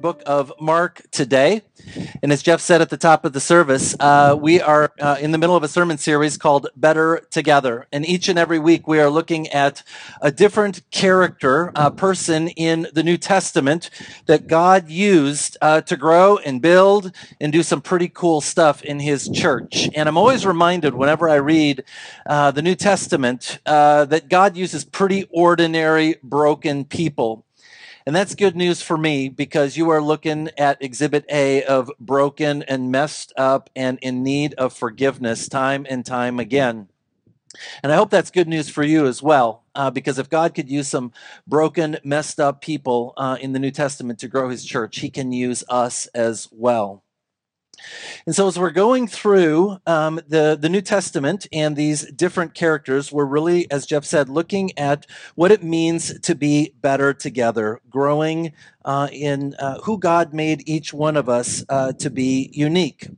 book of Mark today. And as Jeff said at the top of the service, uh, we are uh, in the middle of a sermon series called Better Together. And each and every week we are looking at a different character, uh, person in the New Testament that God used uh, to grow and build and do some pretty cool stuff in his church. And I'm always reminded whenever I read uh, the New Testament uh, that God uses pretty ordinary, broken people and that's good news for me because you are looking at exhibit A of broken and messed up and in need of forgiveness time and time again. And I hope that's good news for you as well, uh, because if God could use some broken, messed up people uh, in the New Testament to grow his church, he can use us as well. And so, as we're going through um, the, the New Testament and these different characters, we're really, as Jeff said, looking at what it means to be better together, growing uh, in uh, who God made each one of us uh, to be unique.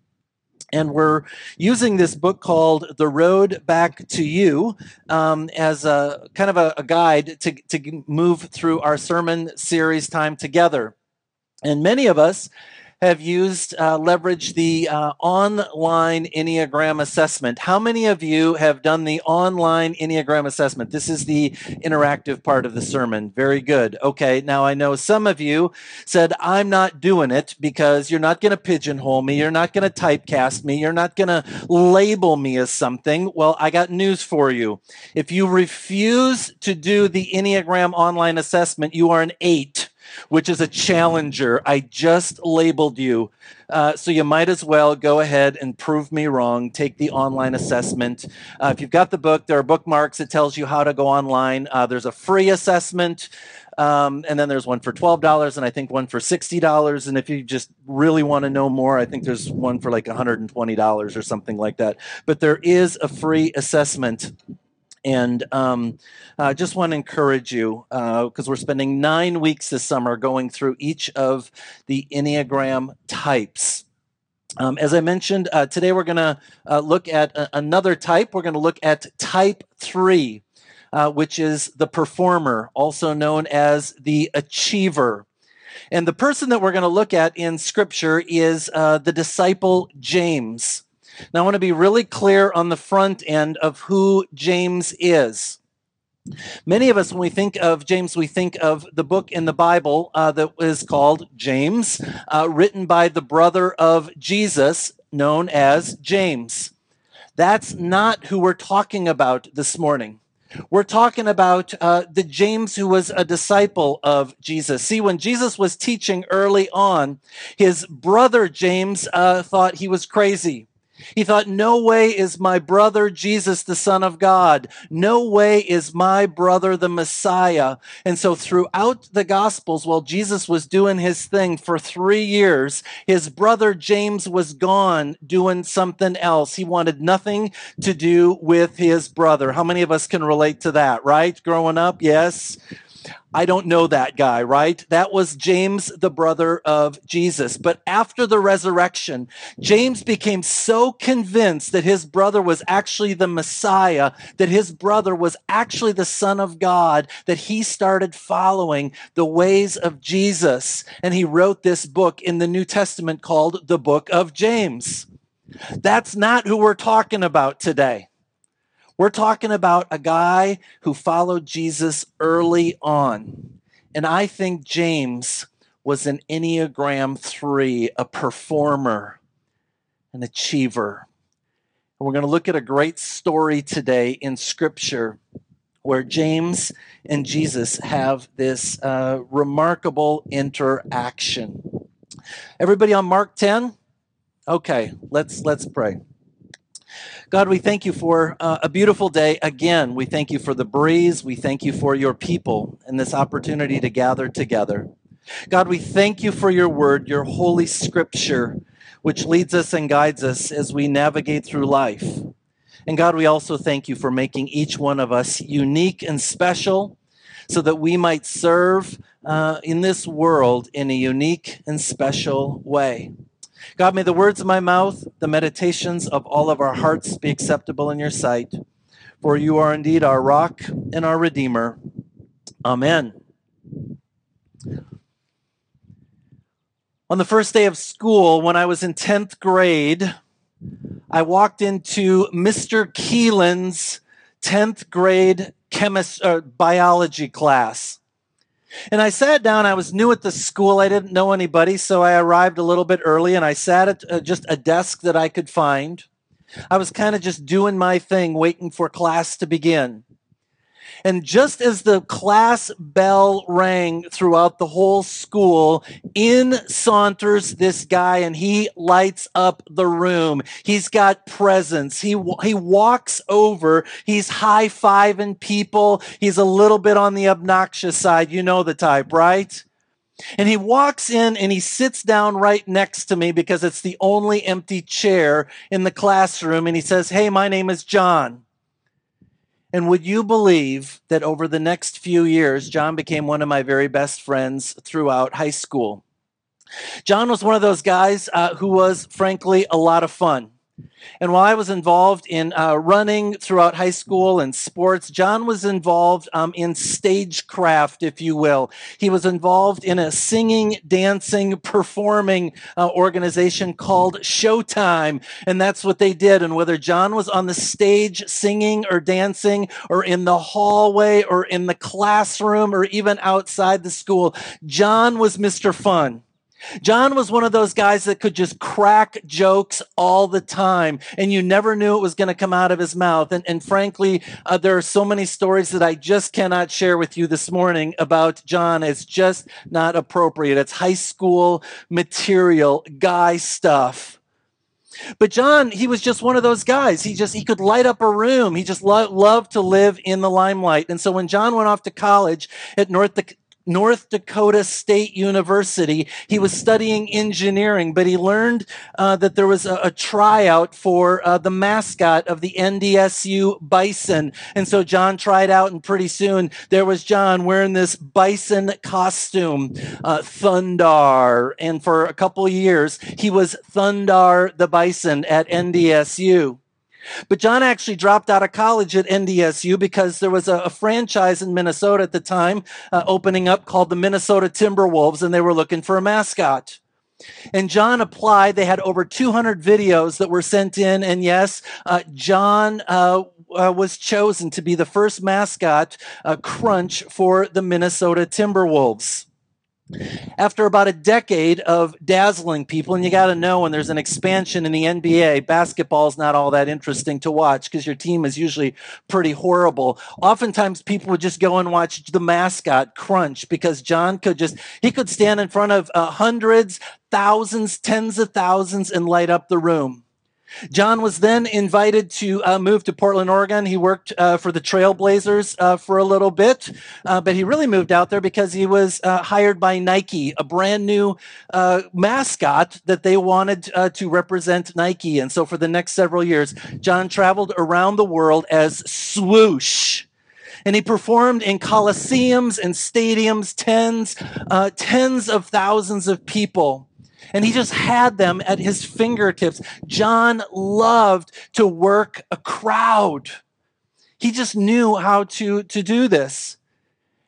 And we're using this book called The Road Back to You um, as a kind of a, a guide to, to move through our sermon series time together. And many of us have used, uh, the uh, online Enneagram assessment. How many of you have done the online Enneagram assessment? This is the interactive part of the sermon. Very good. Okay, now I know some of you said, I'm not doing it because you're not going to pigeonhole me. You're not going to typecast me. You're not going to label me as something. Well, I got news for you. If you refuse to do the Enneagram online assessment, you are an eight which is a challenger. I just labeled you. Uh, so you might as well go ahead and prove me wrong. Take the online assessment. Uh, if you've got the book, there are bookmarks. It tells you how to go online. Uh, there's a free assessment. Um, and then there's one for $12 and I think one for $60. And if you just really want to know more, I think there's one for like $120 or something like that. But there is a free assessment and um, I just want to encourage you because uh, we're spending nine weeks this summer going through each of the Enneagram types. Um, as I mentioned, uh, today we're going to uh, look at a- another type. We're going to look at type three, uh, which is the performer, also known as the achiever. And the person that we're going to look at in scripture is uh, the disciple James. Now, I want to be really clear on the front end of who James is. Many of us, when we think of James, we think of the book in the Bible uh, that is called James, uh, written by the brother of Jesus, known as James. That's not who we're talking about this morning. We're talking about uh, the James who was a disciple of Jesus. See, when Jesus was teaching early on, his brother James uh, thought he was crazy. He thought, No way is my brother Jesus the Son of God. No way is my brother the Messiah. And so, throughout the Gospels, while Jesus was doing his thing for three years, his brother James was gone doing something else. He wanted nothing to do with his brother. How many of us can relate to that, right? Growing up, yes. I don't know that guy, right? That was James, the brother of Jesus. But after the resurrection, James became so convinced that his brother was actually the Messiah, that his brother was actually the Son of God, that he started following the ways of Jesus. And he wrote this book in the New Testament called the Book of James. That's not who we're talking about today. We're talking about a guy who followed Jesus early on. And I think James was an Enneagram 3, a performer, an achiever. And we're going to look at a great story today in Scripture where James and Jesus have this uh, remarkable interaction. Everybody on Mark 10? Okay, let's let's pray. God, we thank you for uh, a beautiful day again. We thank you for the breeze. We thank you for your people and this opportunity to gather together. God, we thank you for your word, your holy scripture, which leads us and guides us as we navigate through life. And God, we also thank you for making each one of us unique and special so that we might serve uh, in this world in a unique and special way. God, may the words of my mouth, the meditations of all of our hearts be acceptable in your sight. For you are indeed our rock and our redeemer. Amen. On the first day of school, when I was in 10th grade, I walked into Mr. Keelan's 10th grade chemist, uh, biology class. And I sat down. I was new at the school. I didn't know anybody, so I arrived a little bit early and I sat at uh, just a desk that I could find. I was kind of just doing my thing, waiting for class to begin. And just as the class bell rang throughout the whole school, in saunters this guy and he lights up the room. He's got presence. He, he walks over. He's high fiving people. He's a little bit on the obnoxious side. You know the type, right? And he walks in and he sits down right next to me because it's the only empty chair in the classroom. And he says, Hey, my name is John. And would you believe that over the next few years, John became one of my very best friends throughout high school? John was one of those guys uh, who was, frankly, a lot of fun. And while I was involved in uh, running throughout high school and sports, John was involved um, in stagecraft, if you will. He was involved in a singing, dancing, performing uh, organization called Showtime. And that's what they did. And whether John was on the stage singing or dancing, or in the hallway, or in the classroom, or even outside the school, John was Mr. Fun. John was one of those guys that could just crack jokes all the time, and you never knew it was going to come out of his mouth. And, and frankly, uh, there are so many stories that I just cannot share with you this morning about John. It's just not appropriate. It's high school material, guy stuff. But John, he was just one of those guys. He just he could light up a room. He just lo- loved to live in the limelight. And so when John went off to college at North North Dakota State University. He was studying engineering, but he learned uh, that there was a, a tryout for uh, the mascot of the NDSU Bison. And so John tried out, and pretty soon there was John wearing this bison costume, uh, Thundar. And for a couple years, he was Thundar the Bison at NDSU. But John actually dropped out of college at NDSU because there was a, a franchise in Minnesota at the time uh, opening up called the Minnesota Timberwolves, and they were looking for a mascot. And John applied. They had over 200 videos that were sent in. And yes, uh, John uh, uh, was chosen to be the first mascot, uh, Crunch, for the Minnesota Timberwolves. After about a decade of dazzling people, and you got to know when there's an expansion in the NBA, basketball is not all that interesting to watch because your team is usually pretty horrible. Oftentimes, people would just go and watch the mascot crunch because John could just, he could stand in front of uh, hundreds, thousands, tens of thousands and light up the room. John was then invited to uh, move to Portland, Oregon. He worked uh, for the Trailblazers uh, for a little bit, uh, but he really moved out there because he was uh, hired by Nike, a brand new uh, mascot that they wanted to represent Nike. And so for the next several years, John traveled around the world as Swoosh and he performed in coliseums and stadiums, tens, uh, tens of thousands of people and he just had them at his fingertips. John loved to work a crowd. He just knew how to, to do this.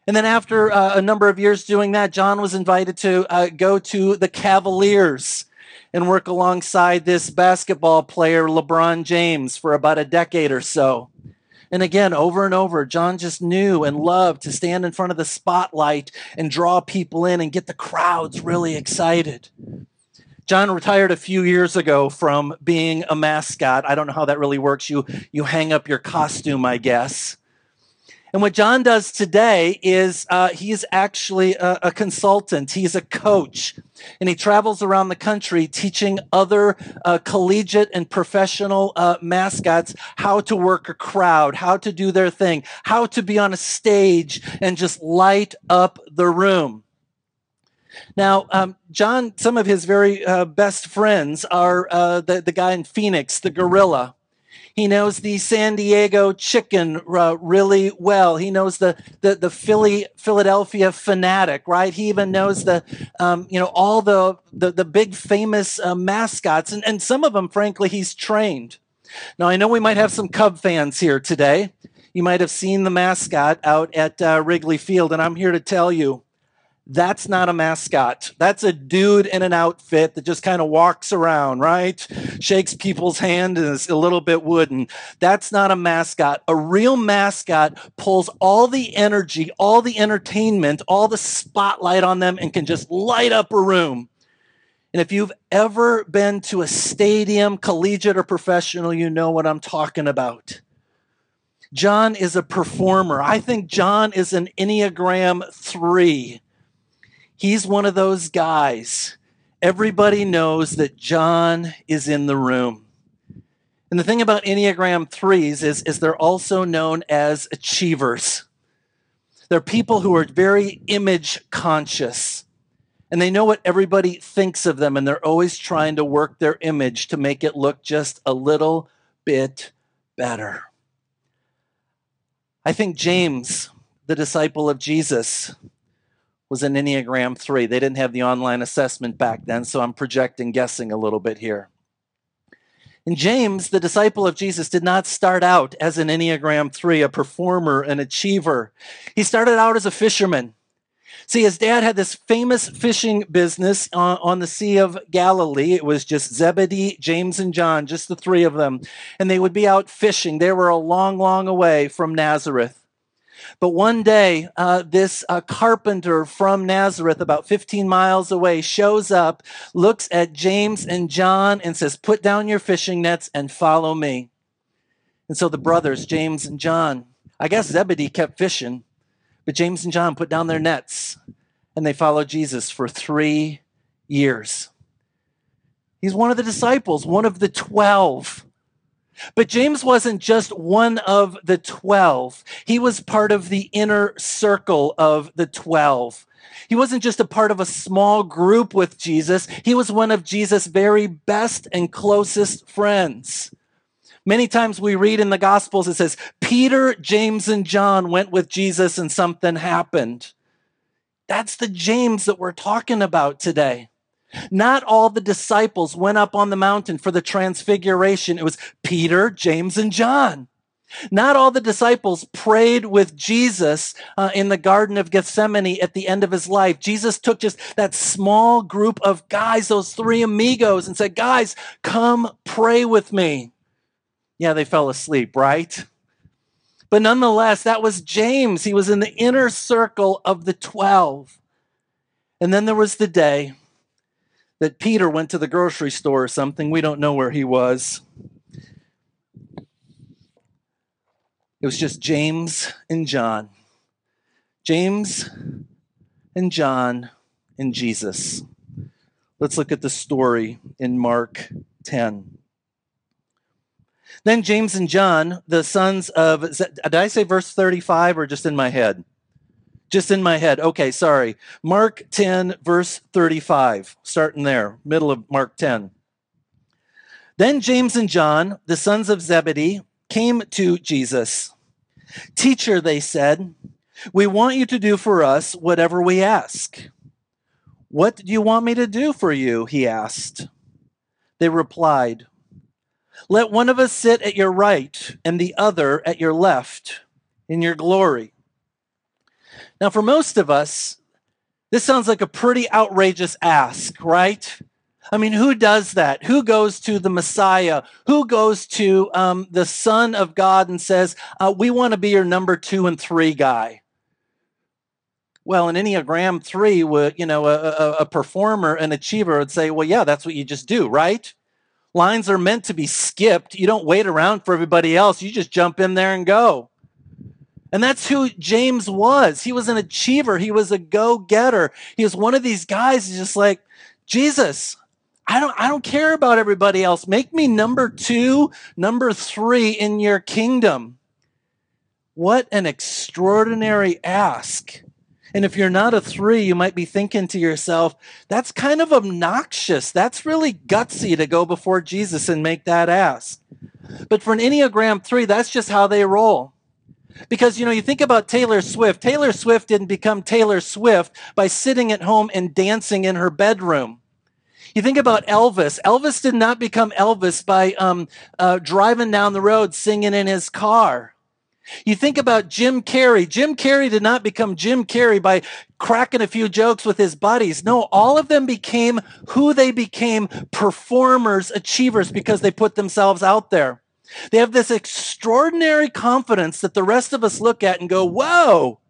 And then, after uh, a number of years doing that, John was invited to uh, go to the Cavaliers and work alongside this basketball player, LeBron James, for about a decade or so. And again, over and over, John just knew and loved to stand in front of the spotlight and draw people in and get the crowds really excited. John retired a few years ago from being a mascot. I don't know how that really works. You you hang up your costume, I guess. And what John does today is uh, he's actually a, a, consultant. He's a coach, and he travels around the country teaching other uh, collegiate and professional uh, mascots how to work a crowd, how to do their thing, how to be on a stage and just light up the room. Now, um, John, some of his very uh, best friends are uh, the, the guy in Phoenix, the gorilla. He knows the San Diego chicken uh, really well. He knows the, the, the Philly, Philadelphia Phanatic, right? He even knows the, um, you know, all the, the, the big famous uh, mascots. And, and some of them, frankly, he's trained. Now, I know we might have some Cub fans here today. You might have seen the mascot out at uh, Wrigley Field, and I'm here to tell you That's not a mascot. That's a dude in an outfit that just kind of walks around, right? Shakes people's hand and is a little bit wooden. That's not a mascot. A real mascot pulls all the energy, all the entertainment, all the spotlight on them and can just light up a room. And if you've ever been to a stadium, collegiate or professional, you know what I'm talking about. John is a performer. I think John is an Enneagram 3. He's one of those guys. Everybody knows that John is in the room. And the thing about Enneagram 3s is, is they're also known as achievers. They're people who are very image conscious. And they know what everybody thinks of them, and they're always trying to work their image to make it look just a little bit better. I think James, the disciple of Jesus, was an Enneagram 3. They didn't have the online assessment back then, so I'm projecting, guessing a little bit here. And James, the disciple of Jesus, did not start out as an Enneagram 3, a performer, an achiever. He started out as a fisherman. See, his dad had this famous fishing business on, on, the Sea of Galilee. It was just Zebedee, James, and John, just the three of them. And they would be out fishing. They were a long, long away from Nazareth. But one day, uh, this uh, carpenter from Nazareth, about 15 miles away, shows up, looks at James and John, and says, Put down your fishing nets and follow me. And so the brothers, James and John, I guess Zebedee kept fishing, but James and John put down their nets and they followed Jesus for three years. He's one of the disciples, one of the 12. But James wasn't just one of the 12. He was part of the inner circle of the 12. He wasn't just a part of a small group with Jesus. He was one of Jesus' very best and closest friends. Many times we read in the Gospels, it says, Peter, James, and John went with Jesus and something happened. That's the James that we're talking about today. Not all the disciples went up on the mountain for the transfiguration. It was Peter, James, and John. Not all the disciples prayed with Jesus uh, in the Garden of Gethsemane at the end of his life. Jesus took just that small group of guys, those three amigos, and said, Guys, come pray with me. Yeah, they fell asleep, right? But nonetheless, that was James. He was in the inner circle of the 12. And then there was the day that Peter went to the grocery store or something. We don't know where he was. It was just James and John. James and John and Jesus. Let's look at the story in Mark 10. Then James and John, the sons of, did I say verse 35 or just in my head? Just in my head. Okay, sorry. Mark 10, verse 35, starting there, middle of Mark 10. Then James and John, the sons of Zebedee, came to Jesus. Teacher, they said, we want you to do for us whatever we ask. What do you want me to do for you? He asked. They replied, Let one of us sit at your right and the other at your left in your glory. Now, for most of us, this sounds like a pretty outrageous ask, right? I mean, who does that? Who goes to the Messiah? Who goes to um, the Son of God and says, uh, We want to be your number two and three guy? Well, an Enneagram three would, you know, a, a, a performer, an achiever would say, Well, yeah, that's what you just do, right? Lines are meant to be skipped. You don't wait around for everybody else. You just jump in there and go. And that's who James was. He was an achiever. He was a go-getter. He was one of these guys just like, Jesus, I don't I don't care about everybody else. Make me number 2, number 3 in your kingdom. What an extraordinary ask. And if you're not a 3, you might be thinking to yourself, that's kind of obnoxious. That's really gutsy to go before Jesus and make that ask. But for an Enneagram 3, that's just how they roll. Because, you know, you think about Taylor Swift. Taylor Swift didn't become Taylor Swift by sitting at home and dancing in her bedroom. You think about Elvis. Elvis did not become Elvis by um, uh, driving down the road singing in his car. You think about Jim Carrey. Jim Carrey did not become Jim Carrey by cracking a few jokes with his buddies. No, all of them became who they became performers, achievers, because they put themselves out there. They have this extraordinary confidence that the rest of us look at and go, Whoa,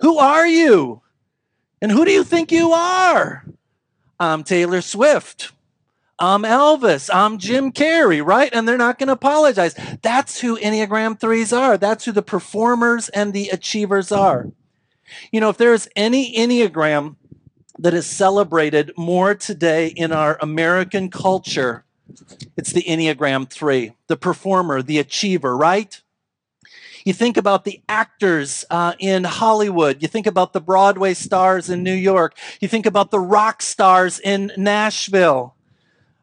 who are you? And who do you think you are? I'm Taylor Swift. I'm Elvis. I'm Jim Carrey, right? And they're not going to apologize. That's who Enneagram 3s are. That's who the performers and the achievers are. You know, if there's any Enneagram that is celebrated more today in our American culture, it's the Enneagram 3, the performer, the achiever, right? You think about the actors uh, in Hollywood. You think about the Broadway stars in New York. You think about the rock stars in Nashville.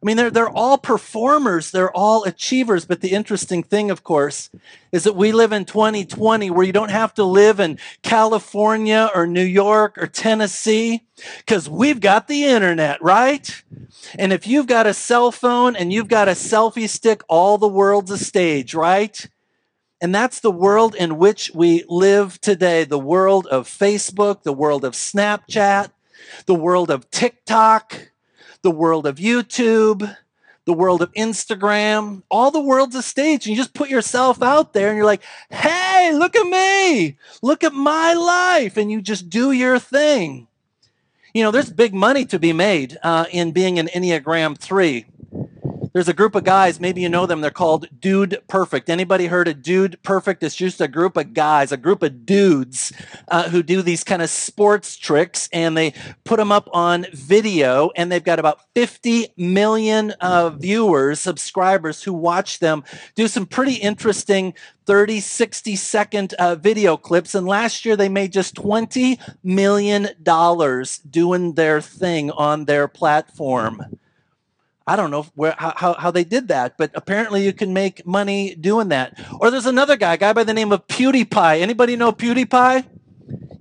I mean, they're, they're all performers, they're all achievers. But the interesting thing, of course, is that we live in 2020 where you don't have to live in California or New York or Tennessee because we've got the internet, right? And if you've got a cell phone and you've got a selfie stick, all the world's a stage, right? And that's the world in which we live today the world of Facebook, the world of Snapchat, the world of TikTok, the world of YouTube, the world of Instagram. All the world's a stage. And you just put yourself out there and you're like, hey, look at me. Look at my life. And you just do your thing. You know, there's big money to be made uh, in being an Enneagram 3 there's a group of guys maybe you know them they're called dude perfect. Anybody heard of dude perfect? It's just a group of guys a group of dudes uh, who do these kind of sports tricks and they put them up on video and they've got about 50 million uh, viewers subscribers who watch them do some pretty interesting 30 60 second uh, video clips. And last year they made just 20 million dollars doing their thing on their platform I don't know where how, how they did that, but apparently you can make money doing that. Or there's another guy, guy by the name of PewDiePie. Anybody know PewDiePie?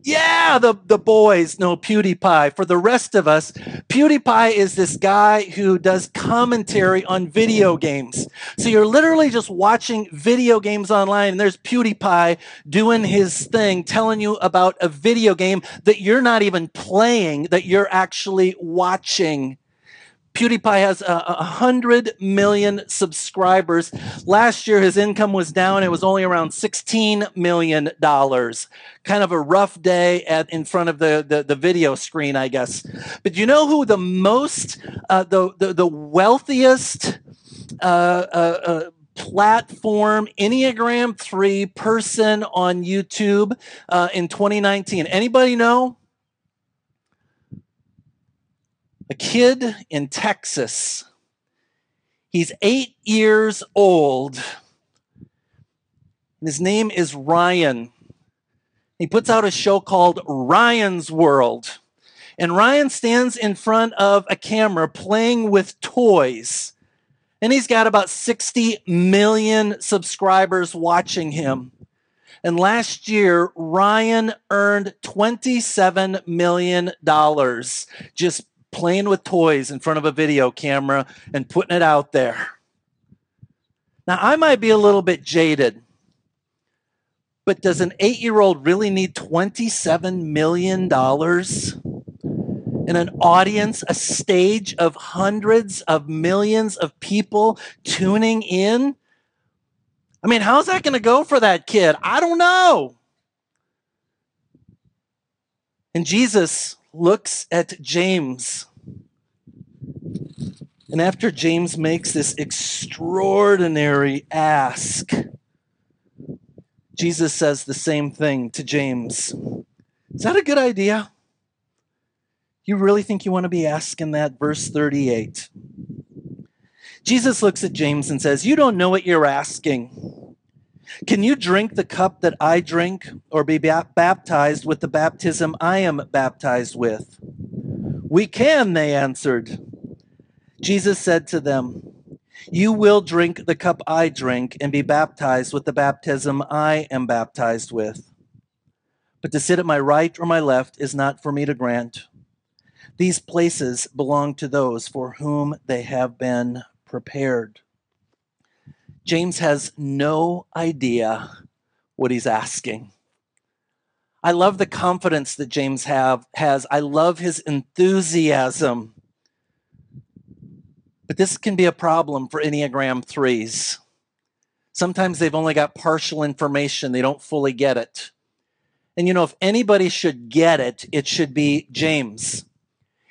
Yeah, the, the boys know PewDiePie. For the rest of us, PewDiePie is this guy who does commentary on video games. So you're literally just watching video games online, and there's PewDiePie doing his thing, telling you about a video game that you're not even playing, that you're actually watching. PewDiePie has a, a, hundred million subscribers. Last year, his income was down. It was only around sixteen million dollars. Kind of a rough day at in front of the, the, the video screen, I guess. But you know who the most, uh, the, the the wealthiest uh, uh, uh platform Enneagram three person on YouTube uh, in 2019? Anybody know? A kid in Texas. He's eight years old. His name is Ryan. He puts out a show called Ryan's World. And Ryan stands in front of a camera playing with toys. And he's got about 60 million subscribers watching him. And last year, Ryan earned $27 million just playing with toys in front of a video camera and putting it out there. Now, I might be a little bit jaded, but does an eight year old really need $27 million in an audience, a stage of hundreds of millions of people tuning in? I mean, how's that going to go for that kid? I don't know. And Jesus looks at James. And after James makes this extraordinary ask, Jesus says the same thing to James. Is that a good idea? You really think you want to be asking that? Verse 38. Jesus looks at James and says, You don't know what you're asking. Can you drink the cup that I drink or be baptized with the baptism I am baptized with? We can, they answered. Jesus said to them, You will drink the cup I drink and be baptized with the baptism I am baptized with. But to sit at my right or my left is not for me to grant. These places belong to those for whom they have been prepared. James has no idea what he's asking. I love the confidence that James have, has. I love his enthusiasm. But this can be a problem for Enneagram 3s. Sometimes they've only got partial information, they don't fully get it. And you know, if anybody should get it, it should be James.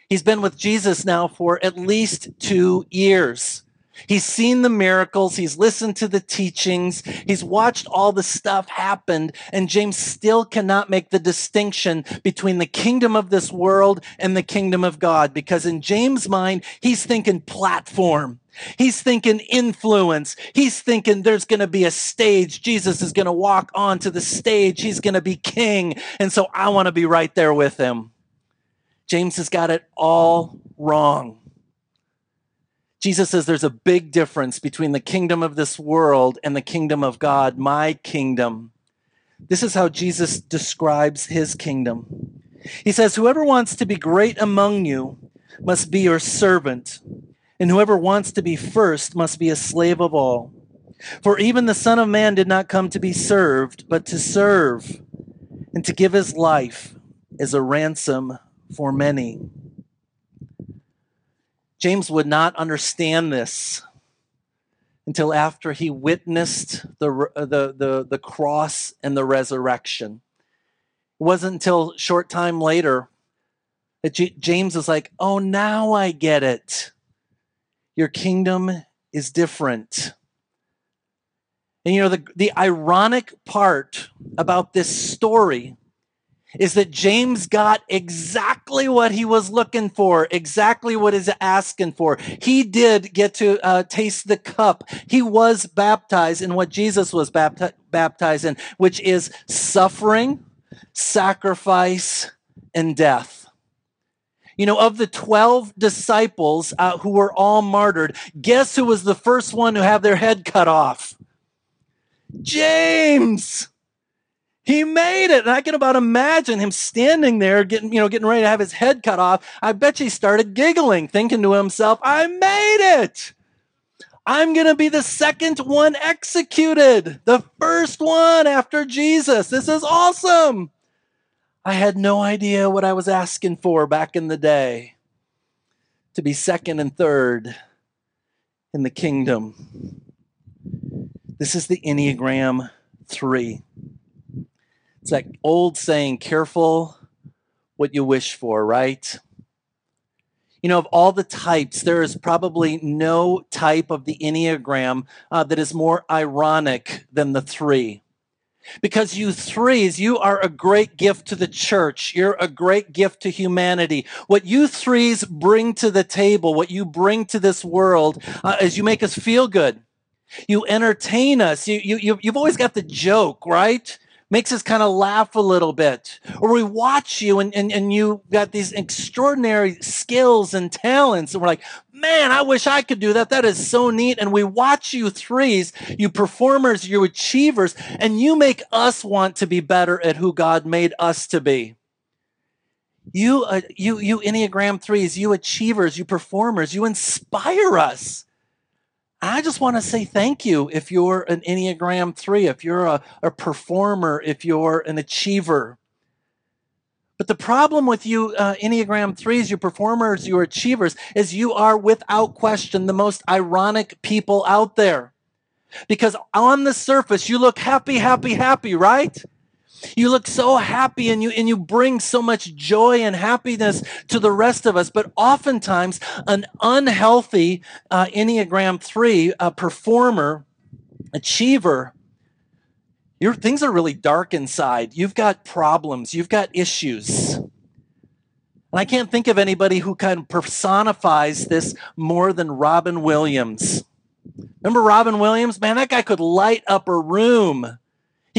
He's been with Jesus now for at least two years. He's seen the miracles. He's listened to the teachings. He's watched all the stuff happen. And James still cannot make the distinction between the kingdom of this world and the kingdom of God. Because in James' mind, he's thinking platform. He's thinking influence. He's thinking there's going to be a stage. Jesus is going to walk onto the stage. He's going to be king. And so I want to be right there with him. James has got it all wrong. Jesus says there's a big difference between the kingdom of this world and the kingdom of God, my kingdom. This is how Jesus describes his kingdom. He says, Whoever wants to be great among you must be your servant, and whoever wants to be first must be a slave of all. For even the Son of Man did not come to be served, but to serve, and to give his life as a ransom for many. James would not understand this until after he witnessed the, the, the, the cross and the resurrection. It wasn't until short time later that James was like, Oh, now I get it. Your kingdom is different. And you know, the, the ironic part about this story is that James got exactly what he was looking for, exactly what he's asking for. He did get to uh, taste the cup. He was baptized in what Jesus was bapti- baptized in, which is suffering, sacrifice, and death. You know, of the 12 disciples uh, who were all martyred, guess who was the first one to have their head cut off? James. He made it. And I can about imagine him standing there getting, you know, getting ready to have his head cut off. I bet he started giggling, thinking to himself, I made it. I'm going to be the second one executed, the first one after Jesus. This is awesome. I had no idea what I was asking for back in the day to be second and third in the kingdom. This is the Enneagram 3. It's that old saying, careful what you wish for, right? You know, of all the types, there is probably no type of the Enneagram uh, that is more ironic than the three. Because you threes, you are a great gift to the church. You're a great gift to humanity. What you threes bring to the table, what you bring to this world, uh, is you make us feel good. You entertain us. You, you, you've always got the joke, right? Makes us kind of laugh a little bit. Or we watch you and, and, and you got these extraordinary skills and talents. And we're like, man, I wish I could do that. That is so neat. And we watch you threes, you performers, you achievers, and you make us want to be better at who God made us to be. You, uh, you, you Enneagram threes, you achievers, you performers, you inspire us. I just want to say thank you if you're an Enneagram 3, if you're a, a performer, if you're an achiever. But the problem with you, uh, Enneagram 3s, you performers, you achievers, is you are without question the most ironic people out there. Because on the surface, you look happy, happy, happy, right? You look so happy and you, and you bring so much joy and happiness to the rest of us. But oftentimes, an unhealthy uh, Enneagram 3 uh, performer, achiever, your things are really dark inside. You've got problems, you've got issues. And I can't think of anybody who kind of personifies this more than Robin Williams. Remember Robin Williams? Man, that guy could light up a room.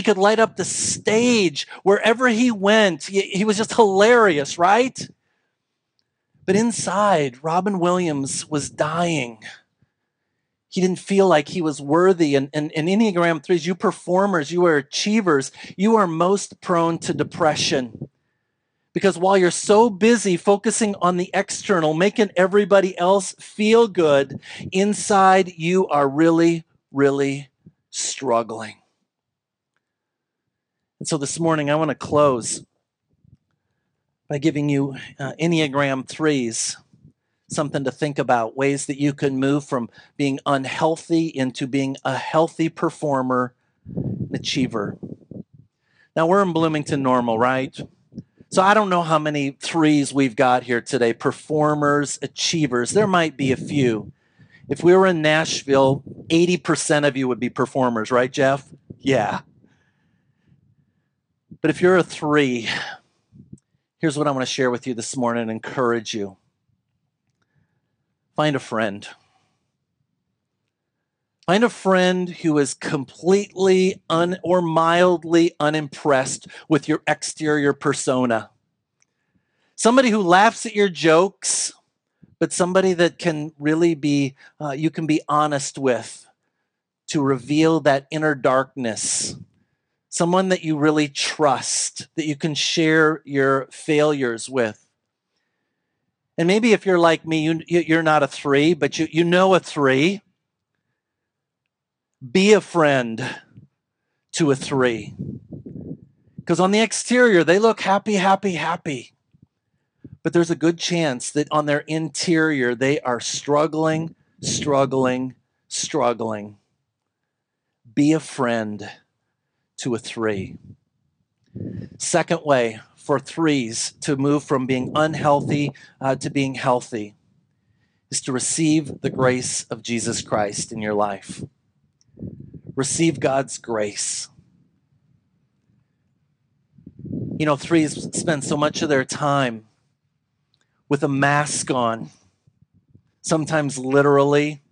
He could light up the stage wherever he went. He, he, was just hilarious, right? But inside, Robin Williams was dying. He didn't feel like he was worthy. And, and, and Enneagram 3s, you performers, you are achievers, you are most prone to depression. Because while you're so busy focusing on the external, making everybody else feel good, inside you are really, really struggling. And so this morning, I want to close by giving you uh, Enneagram threes, something to think about, ways that you can move from being unhealthy into being a healthy performer, achiever. Now, we're in Bloomington Normal, right? So I don't know how many threes we've got here today performers, achievers. There might be a few. If we were in Nashville, 80% of you would be performers, right, Jeff? Yeah. But if you're a three, here's what I want to share with you this morning and encourage you find a friend. Find a friend who is completely un, or mildly unimpressed with your exterior persona. Somebody who laughs at your jokes, but somebody that can really be, uh, you can be honest with to reveal that inner darkness. Someone that you really trust, that you can share your failures with. And maybe if you're like me, you, you're not a three, but you, you know a three be a friend to a three. Because on the exterior, they look happy, happy, happy. But there's a good chance that on their interior, they are struggling, struggling, struggling. Be a friend to a three. Second way for threes to move from being unhealthy uh, to being healthy is to receive the grace of Jesus Christ in your life receive God's grace. You know, threes spend so much of their time with a mask on, sometimes literally,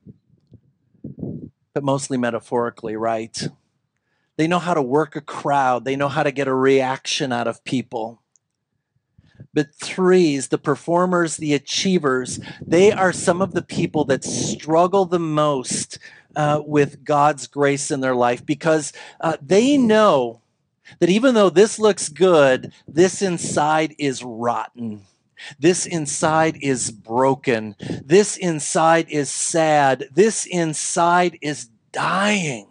but mostly metaphorically, right? They know how to work a crowd, they know how to get a reaction out of people. But threes, the performers, the achievers, they are some of the people that struggle the most uh, with God's grace in their life because uh, they know that even though this looks good, this inside is rotten. This inside is broken. This inside is sad. This inside is dying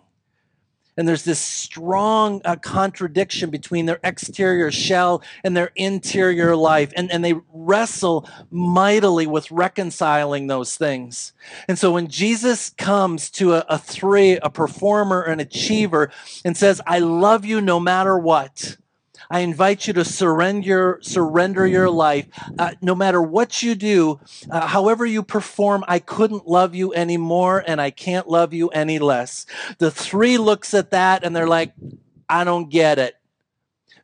and there's this strong uh, contradiction between their exterior shell and their interior life. And, and they wrestle mightily with reconciling those things. And so when jesus comes to a, a three a performer an achiever and says i love you no matter what I invite you to surrender, surrender your life. Uh, no matter what you do, uh, however you perform, I couldn't love you anymore and I can't love you any less. The three looks at that and they're like, I don't get it.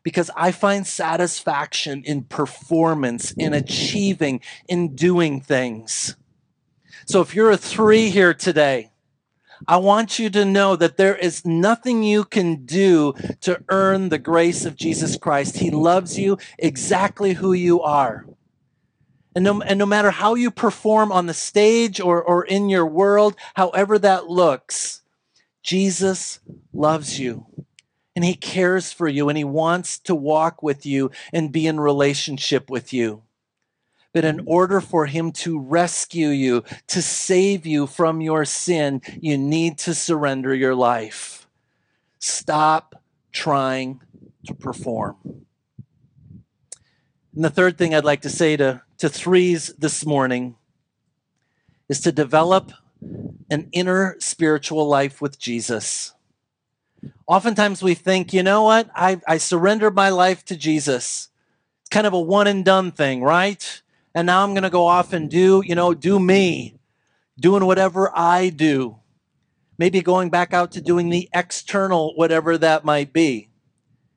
Because I find satisfaction in performance, in achieving, in doing things. So if you're a three here today, I want you to know that there is nothing you can do to earn the grace of Jesus Christ. He loves you exactly who you are. And no, and no matter how you perform on the stage or, or in your world, however that looks, Jesus loves you and he cares for you and he wants to walk with you and be in relationship with you. But in mm-hmm. order for him to rescue you, to save you from your sin, you need to surrender your life. Stop trying to perform. And the third thing I'd like to say to, to threes this morning is to develop an inner spiritual life with Jesus. Oftentimes we think, you know what? I, I surrendered my life to Jesus. It's kind of a one and done thing, right? And now I'm going to go off and do, you know, do me, doing whatever I do. Maybe going back out to doing the external, whatever that might be.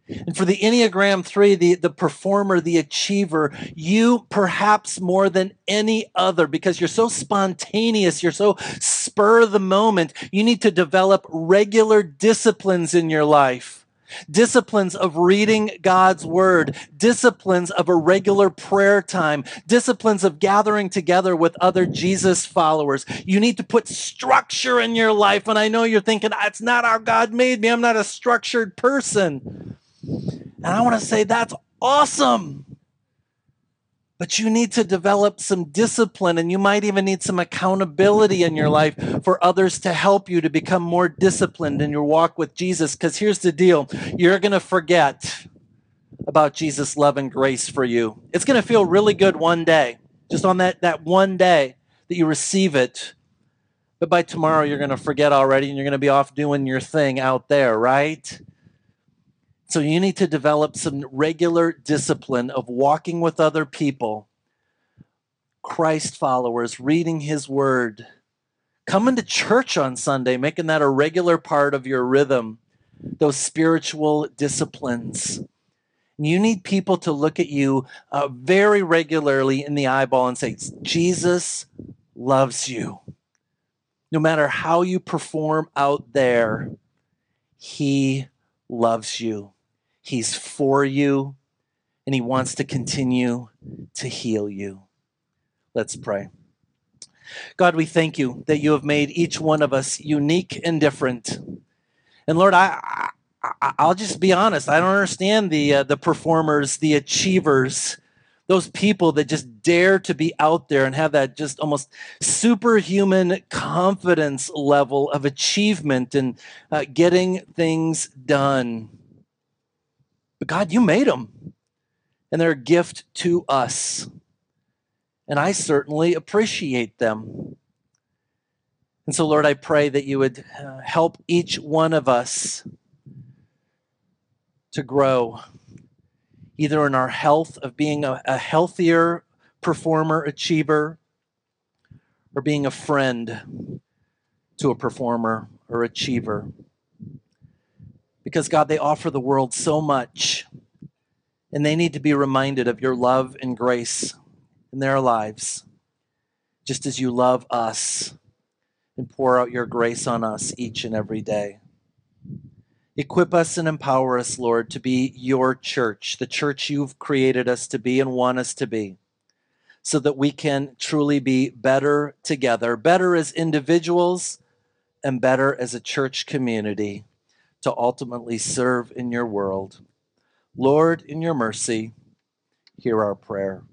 And for the Enneagram 3, the, the performer, the achiever, you perhaps more than any other, because you're so spontaneous, you're so spur of the moment, you need to develop regular disciplines in your life disciplines of reading God's word, disciplines of a regular prayer time, disciplines of gathering together with other Jesus followers. You need to put structure in your life. And I know you're thinking, it's not how God made me. I'm not a structured person. And I want to say, that's awesome. But you need to develop some discipline and you might even need some accountability in your life for others to help you to become more disciplined in your walk with Jesus. Because here's the deal you're going to forget about Jesus' love and grace for you. It's going to feel really good one day, just on that, that one day that you receive it. But by tomorrow, you're going to forget already and you're going to be off doing your thing out there, right? So you need to develop some regular discipline of walking with other people, Christ followers, reading his word, coming to church on Sunday, making that a regular part of your rhythm, those spiritual disciplines. You need people to look at you uh, very regularly in the eyeball and say, Jesus loves you. No matter how you perform out there, He loves you. He's for you, and He wants to continue to heal you. Let's pray. God, we thank you that you have made each one of us unique and different. And Lord, I, I will just be honest. I don't understand the uh, the performers, the achievers, those people that just dare to be out there and have that just almost superhuman confidence level of achievement and uh, getting things done. But God, you made them, and they're a gift to us. And I certainly appreciate them. And so, Lord, I pray that you would uh, help each one of us to grow, either in our health of being a, a healthier performer, achiever, or being a friend to a performer or achiever. Because, God, they offer the world so much, and they need to be reminded of your love and grace in their lives, just as you love us and pour out your grace on us each and every day. Equip us and empower us, Lord, to be your church, the church you've created us to be and want us to be, so that we can truly be better together, better as individuals, and better as a church community to ultimately serve in your world. Lord, in your mercy, hear our prayer.